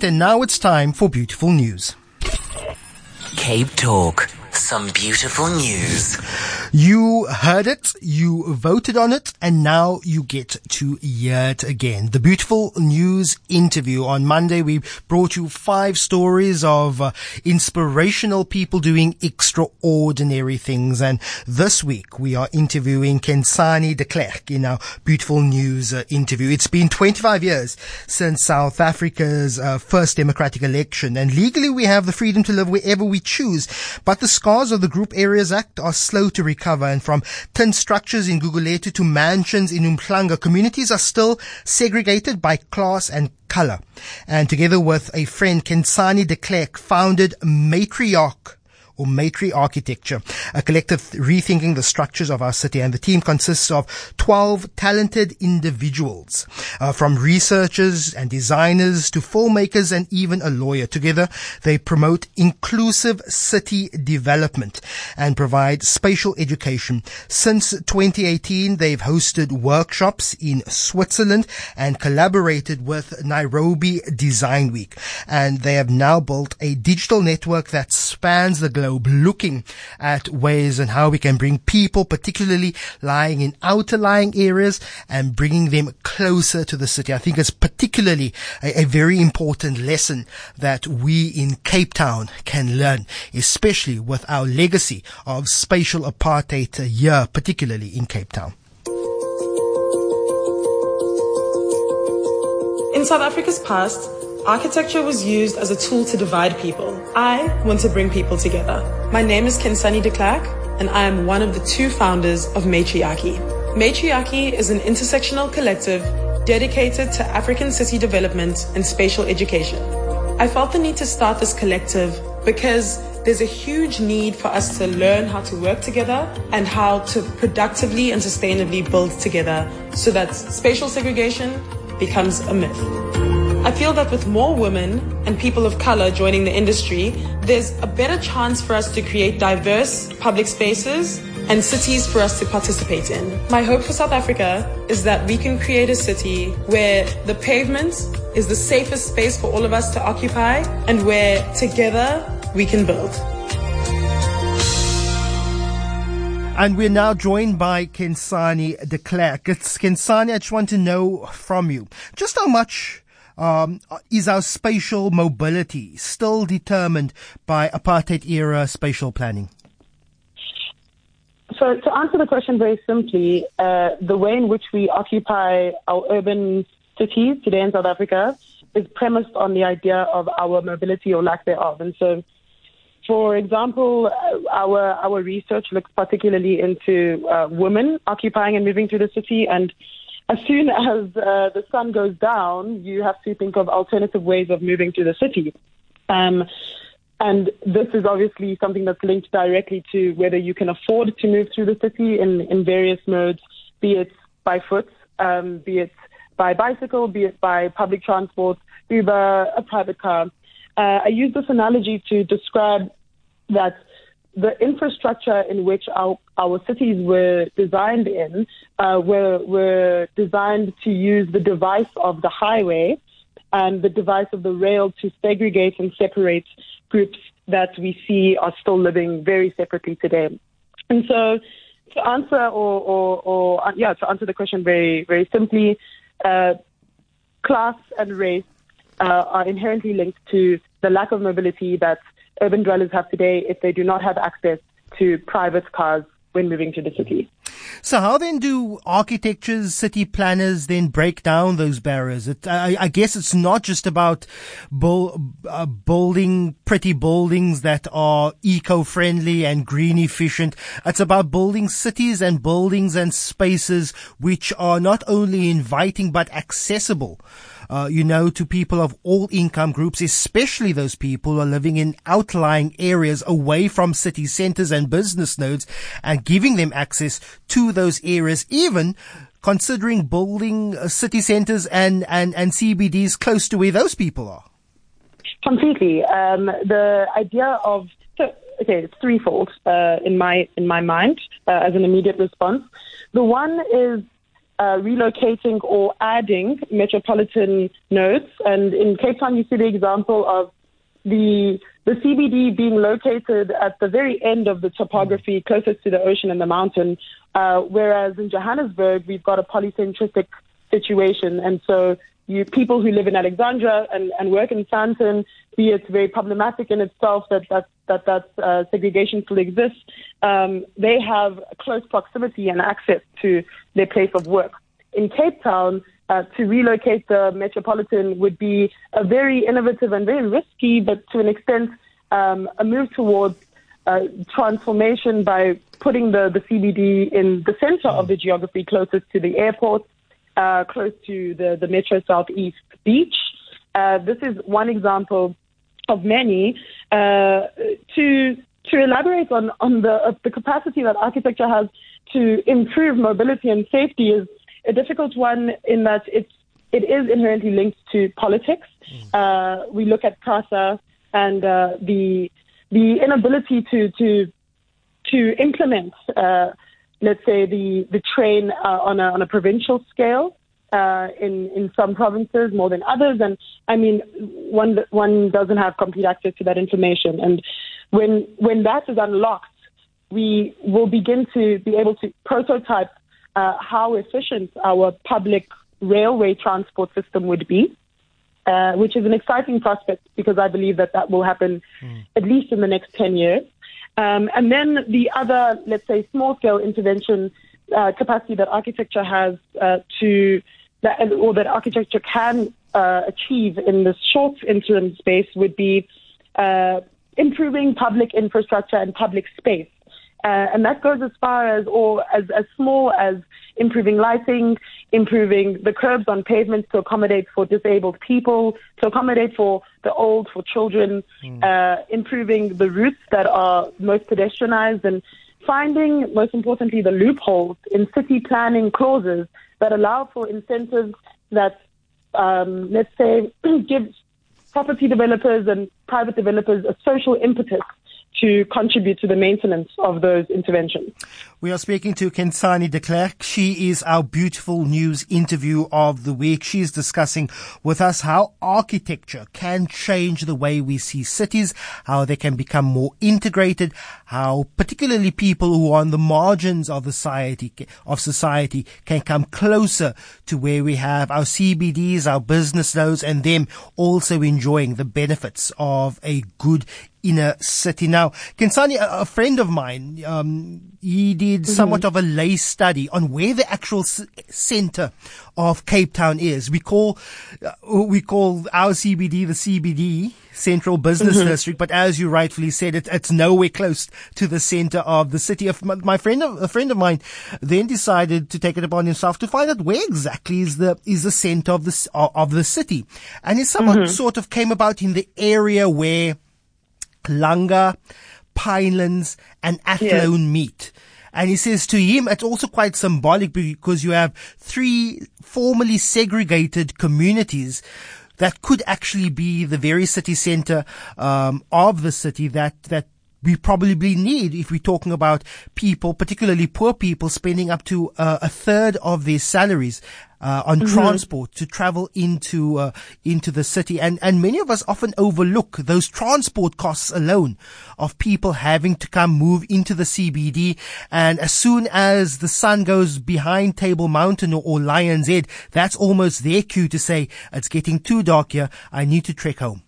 right, and now it's time for beautiful news. Cape Talk. Some beautiful news. You heard it, you voted on it, and now you get to hear it again. The beautiful news interview. On Monday, we brought you five stories of uh, inspirational people doing extraordinary things. And this week, we are interviewing Khensani de Klerk in our beautiful news uh, interview. It's been 25 years since South Africa's uh, first democratic election, and legally we have the freedom to live wherever we choose. But the scars of the Group Areas Act are slow to recover And from tin structures in Gugulethu to mansions in Umhlanga, communities are still segregated by class and color. And together with a friend, Khensani de Klerk founded Matriarch or Matri Architecture, a collective rethinking the structures of our city. And the team consists of 12 talented individuals, uh, from researchers and designers to filmmakers and even a lawyer. Together, they promote inclusive city development and provide spatial education. Since 2018, they've hosted workshops in Switzerland and collaborated with Nairobi Design Week. And they have now built a digital network that spans the globe looking at ways and how we can bring people, particularly lying in outer lying areas and bringing them closer to the city. I think it's particularly a, a very important lesson that we in Cape Town can learn, especially with our legacy of spatial apartheid here, particularly in Cape Town. In South Africa's past, Architecture was used as a tool to divide people. I want to bring people together. My name is Khensani de Klerk, and I am one of the two founders of Matriarchy. Matriarchy is an intersectional collective dedicated to African city development and spatial education. I felt the need to start this collective because there's a huge need for us to learn how to work together and how to productively and sustainably build together so that spatial segregation becomes a myth. I feel that with more women and people of color joining the industry, there's a better chance for us to create diverse public spaces and cities for us to participate in. My hope for South Africa is that we can create a city where the pavement is the safest space for all of us to occupy and where together we can build. And we're now joined by Khensani de Klerk. It's Khensani, I just want to know from you just how much um, is our spatial mobility still determined by apartheid era spatial planning? So, to answer the question very simply, uh, the way in which we occupy our urban cities today in South Africa is premised on the idea of our mobility or lack thereof. And so, for example, our our research looks particularly into uh, women occupying and moving through the city, and as soon as uh, the sun goes down, you have to think of alternative ways of moving through the city. Um, and this is obviously something that's linked directly to whether you can afford to move through the city in, in various modes, be it by foot, um, be it by bicycle, be it by public transport, Uber, a private car. Uh, I use this analogy to describe that the infrastructure in which our, our cities were designed in uh, were, were designed to use the device of the highway and the device of the rail to segregate and separate groups that we see are still living very separately today. And so, to answer or, or, or yeah, to answer the question very, very simply, uh, class and race uh, are inherently linked to the lack of mobility that urban dwellers have today if they do not have access to private cars when moving to the city. So how then do architectures, city planners then break down those barriers? It, I, I, guess it's not just about bull, uh, building pretty buildings that are eco-friendly and green efficient. It's about building cities and buildings and spaces which are not only inviting but accessible uh, you know, to people of all income groups, especially those people who are living in outlying areas away from city centers and business nodes and giving them access to those areas, even considering building uh, city centers and, and, and CBDs close to where those people are. Completely. Um, the idea of okay, it's threefold uh, in my in my mind uh, as an immediate response. The one is uh, relocating or adding metropolitan nodes. And in Cape Town, you see the example of the the CBD being located at the very end of the topography, closest to the ocean and the mountain, uh, whereas in Johannesburg we've got a polycentric situation, and so you people who live in Alexandra and, and work in Sandton, be it very problematic in itself that that that, that uh, segregation still exists, um, they have close proximity and access to their place of work. In Cape Town, uh, to relocate the metropolitan would be a very innovative and very risky, but to an extent, um, a move towards uh, transformation by putting the, the CBD in the center of the geography closest to the airport uh, close to the, the Metro Southeast beach. Uh, this is one example of many. Uh, to to elaborate on, on the, uh, the capacity that architecture has to improve mobility and safety is a difficult one in that it's, it is inherently linked to politics. Mm. Uh, we look at CASA and uh, the, the inability to, to, to implement let's say the the train uh, on a on a provincial scale uh, in in some provinces more than others, and I mean one one doesn't have complete access to that information, and when when that is unlocked, we will begin to be able to prototype uh, how efficient our public railway transport system would be. Uh, which is an exciting prospect because I believe that that will happen mm. at least in the next 10 years. Um, and then the other, let's say, small scale intervention uh, capacity that architecture has uh, to, that, or that architecture can uh, achieve in this short interim space would be uh, improving public infrastructure and public space. Uh, and that goes as far as, or as, as small as improving lighting, improving the curbs on pavements to accommodate for disabled people, to accommodate for the old, for children, mm. uh, improving the routes that are most pedestrianized and finding, most importantly, the loopholes in city planning clauses that allow for incentives that, um, let's say, give property developers and private developers a social impetus to contribute to the maintenance of those interventions. We are speaking to Khensani de Klerk. She is our beautiful news interview of the week. She is discussing with us how architecture can change the way we see cities, how they can become more integrated, how particularly people who are on the margins of society, of society can come closer to where we have our CBDs, our business nodes, and them also enjoying the benefits of a good inner city. Now, Khensani, a, a friend of mine, um, he did mm-hmm. somewhat of a lay study on where the actual c- center of Cape Town is. We call, uh, we call our CBD the CBD, Central Business mm-hmm. District, but as you rightfully said, it, it's nowhere close to the center of the city. Of my, my friend, a friend of mine, then decided to take it upon himself to find out where exactly is the is the center of the of the city, and he somewhat mm-hmm. sort of came about in the area where Langa, Pinelands, and Athlone yes. meet. And he says to him, it's also quite symbolic because you have three formerly segregated communities that could actually be the very city center um, of the city that that we probably need if we're talking about people, particularly poor people, spending up to uh, a third of their salaries uh, on mm-hmm. transport to travel into uh, into the city, and and many of us often overlook those transport costs alone of people having to come move into the CBD, and as soon as the sun goes behind Table Mountain or, or Lions Head, that's almost their cue to say it's getting too dark here. I need to trek home.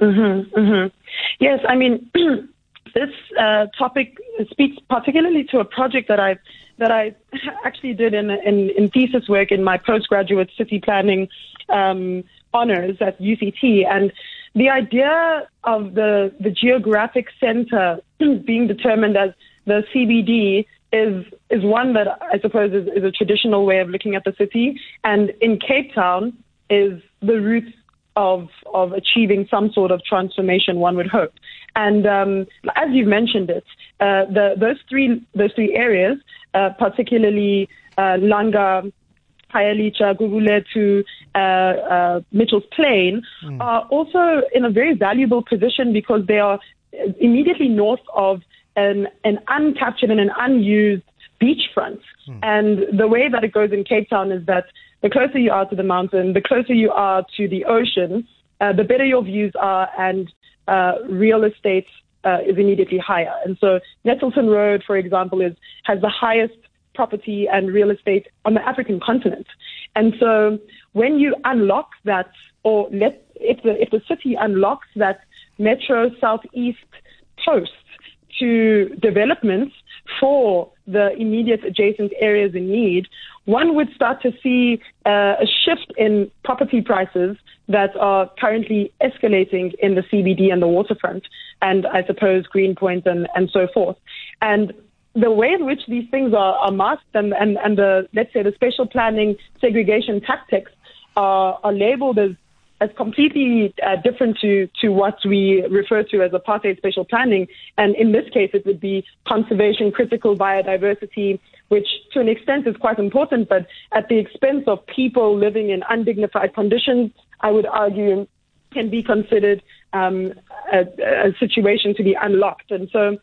Mm-hmm, mm-hmm. Yes, I mean. this uh, topic speaks particularly to a project that I that I actually did in, in, in thesis work in my postgraduate city planning um, honors at UCT, and the idea of the the geographic center being determined as the CBD is is one that I suppose is, is a traditional way of looking at the city, and in Cape Town is the roots of of achieving some sort of transformation. One would hope. And um, as you've mentioned it, uh, the, those three those three areas, uh, particularly uh, Langa, Khayelitsha, Gugulethu, uh, uh, Mitchell's Plain, mm. are also in a very valuable position because they are immediately north of an, an uncaptured and an unused beachfront. Hmm. And the way that it goes in Cape Town is that the closer you are to the mountain, the closer you are to the ocean, uh, the better your views are, and uh, real estate uh, is immediately higher. And so Nettleton Road, for example, is has the highest property and real estate on the African continent. And so when you unlock that, or let if the if the city unlocks that metro southeast coast to developments for the immediate adjacent areas in need, one would start to see uh, a shift in property prices that are currently escalating in the CBD and the waterfront, and I suppose Greenpoint and, and so forth. And the way in which these things are, are masked and, and, and the, let's say, the spatial planning segregation tactics are, are labeled as completely uh, different to, to what we refer to as apartheid spatial planning. And in this case, it would be conservation, critical biodiversity, which to an extent is quite important, but at the expense of people living in undignified conditions, I would argue can be considered um, a, a situation to be unlocked. And so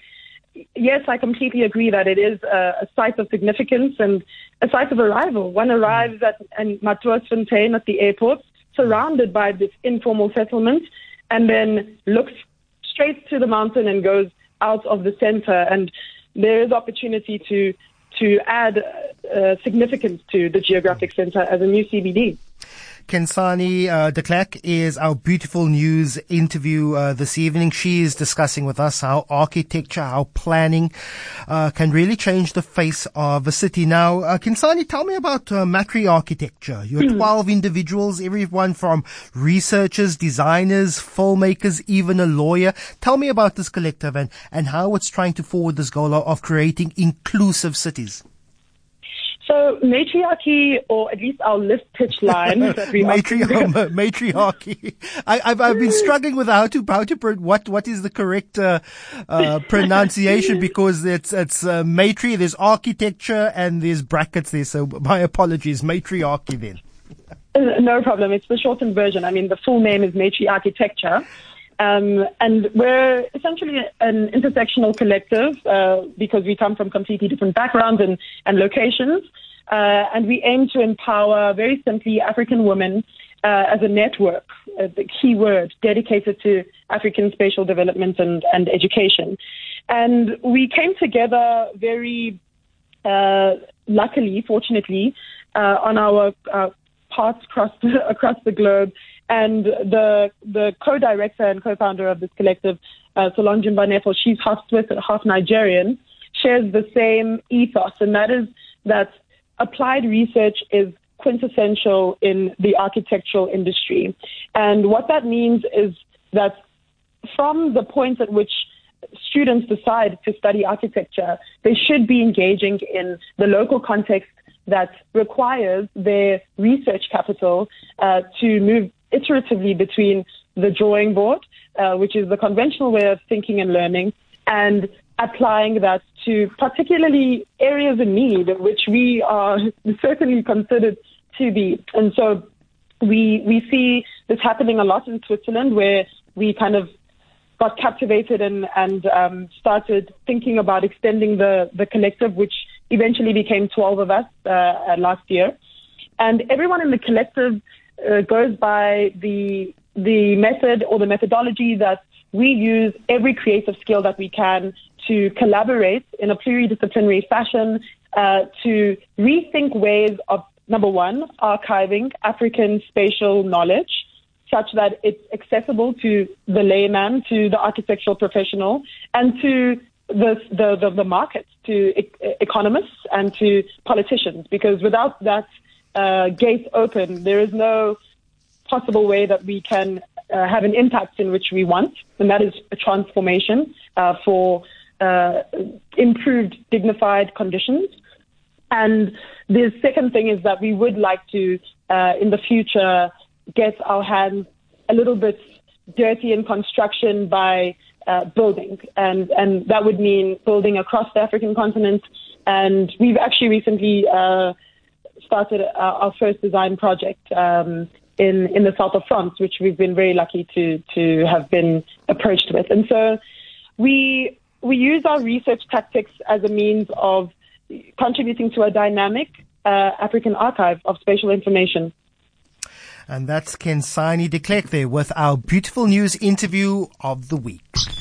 yes, I completely agree that it is a, a, site of significance and a site of arrival. One arrives at Matroosfontein at the airport, surrounded by this informal settlement, and then looks straight to the mountain and goes out of the center. And there is opportunity to to add uh, significance to the geographic center as a new CBD. Khensani uh, de Klerk is our beautiful news interview uh, this evening. She is discussing with us how architecture, how planning uh, can really change the face of a city. Now, uh, Khensani, tell me about uh, Matri Architecture. You're hmm. 12 individuals, everyone from researchers, designers, filmmakers, even a lawyer. Tell me about this collective and, and how it's trying to forward this goal of creating inclusive cities. So matriarchy, or at least our list pitch line, Matri- matriarchy. I, have I've been struggling with how to how to what what is the correct uh, uh, pronunciation because it's it's uh, matri. There's architecture and there's brackets there. So my apologies, matriarchy then. Uh, no problem. It's the shortened version. I mean, the full name is Matri Architecture. Um, and we're essentially an intersectional collective uh, because we come from completely different backgrounds and, and locations. Uh, and we aim to empower, very simply, African women uh, as a network, uh, the key word, dedicated to African spatial development and, and education. And we came together very uh, luckily, fortunately, uh, on our paths across the, across the globe and the the co-director and co-founder of this collective, uh, Solange Mbanefo, she's half Swiss half Nigerian, shares the same ethos, and that is that applied research is quintessential in the architectural industry. And what that means is that from the point at which students decide to study architecture, they should be engaging in the local context that requires their research capital uh, to move iteratively between the drawing board, uh, which is the conventional way of thinking and learning, and applying that to particularly areas in need, which we are certainly considered to be. And so we we see this happening a lot in Switzerland, where we kind of got captivated and and um, started thinking about extending the the collective, which eventually became 12 of us uh, last year. And everyone in the collective uh, goes by the the method or the methodology that we use every creative skill that we can to collaborate in a pluridisciplinary fashion uh, to rethink ways of number one archiving African spatial knowledge such that it's accessible to the layman, to the architectural professional, and to the the, the, the market, to e- economists and to politicians. Because without that uh, gates open, there is no possible way that we can uh, have an impact in which we want, and that is a transformation uh, for uh, improved, dignified conditions. And the second thing is that we would like to, uh, in the future, get our hands a little bit dirty in construction by uh, building, and and that would mean building across the African continent. And we've actually recently started our, our first design project um, in in the south of France, which we've been very lucky to to have been approached with. And so we we use our research tactics as a means of contributing to a dynamic uh, African archive of spatial information. And that's Khensani de Klerk there with our beautiful news interview of the week.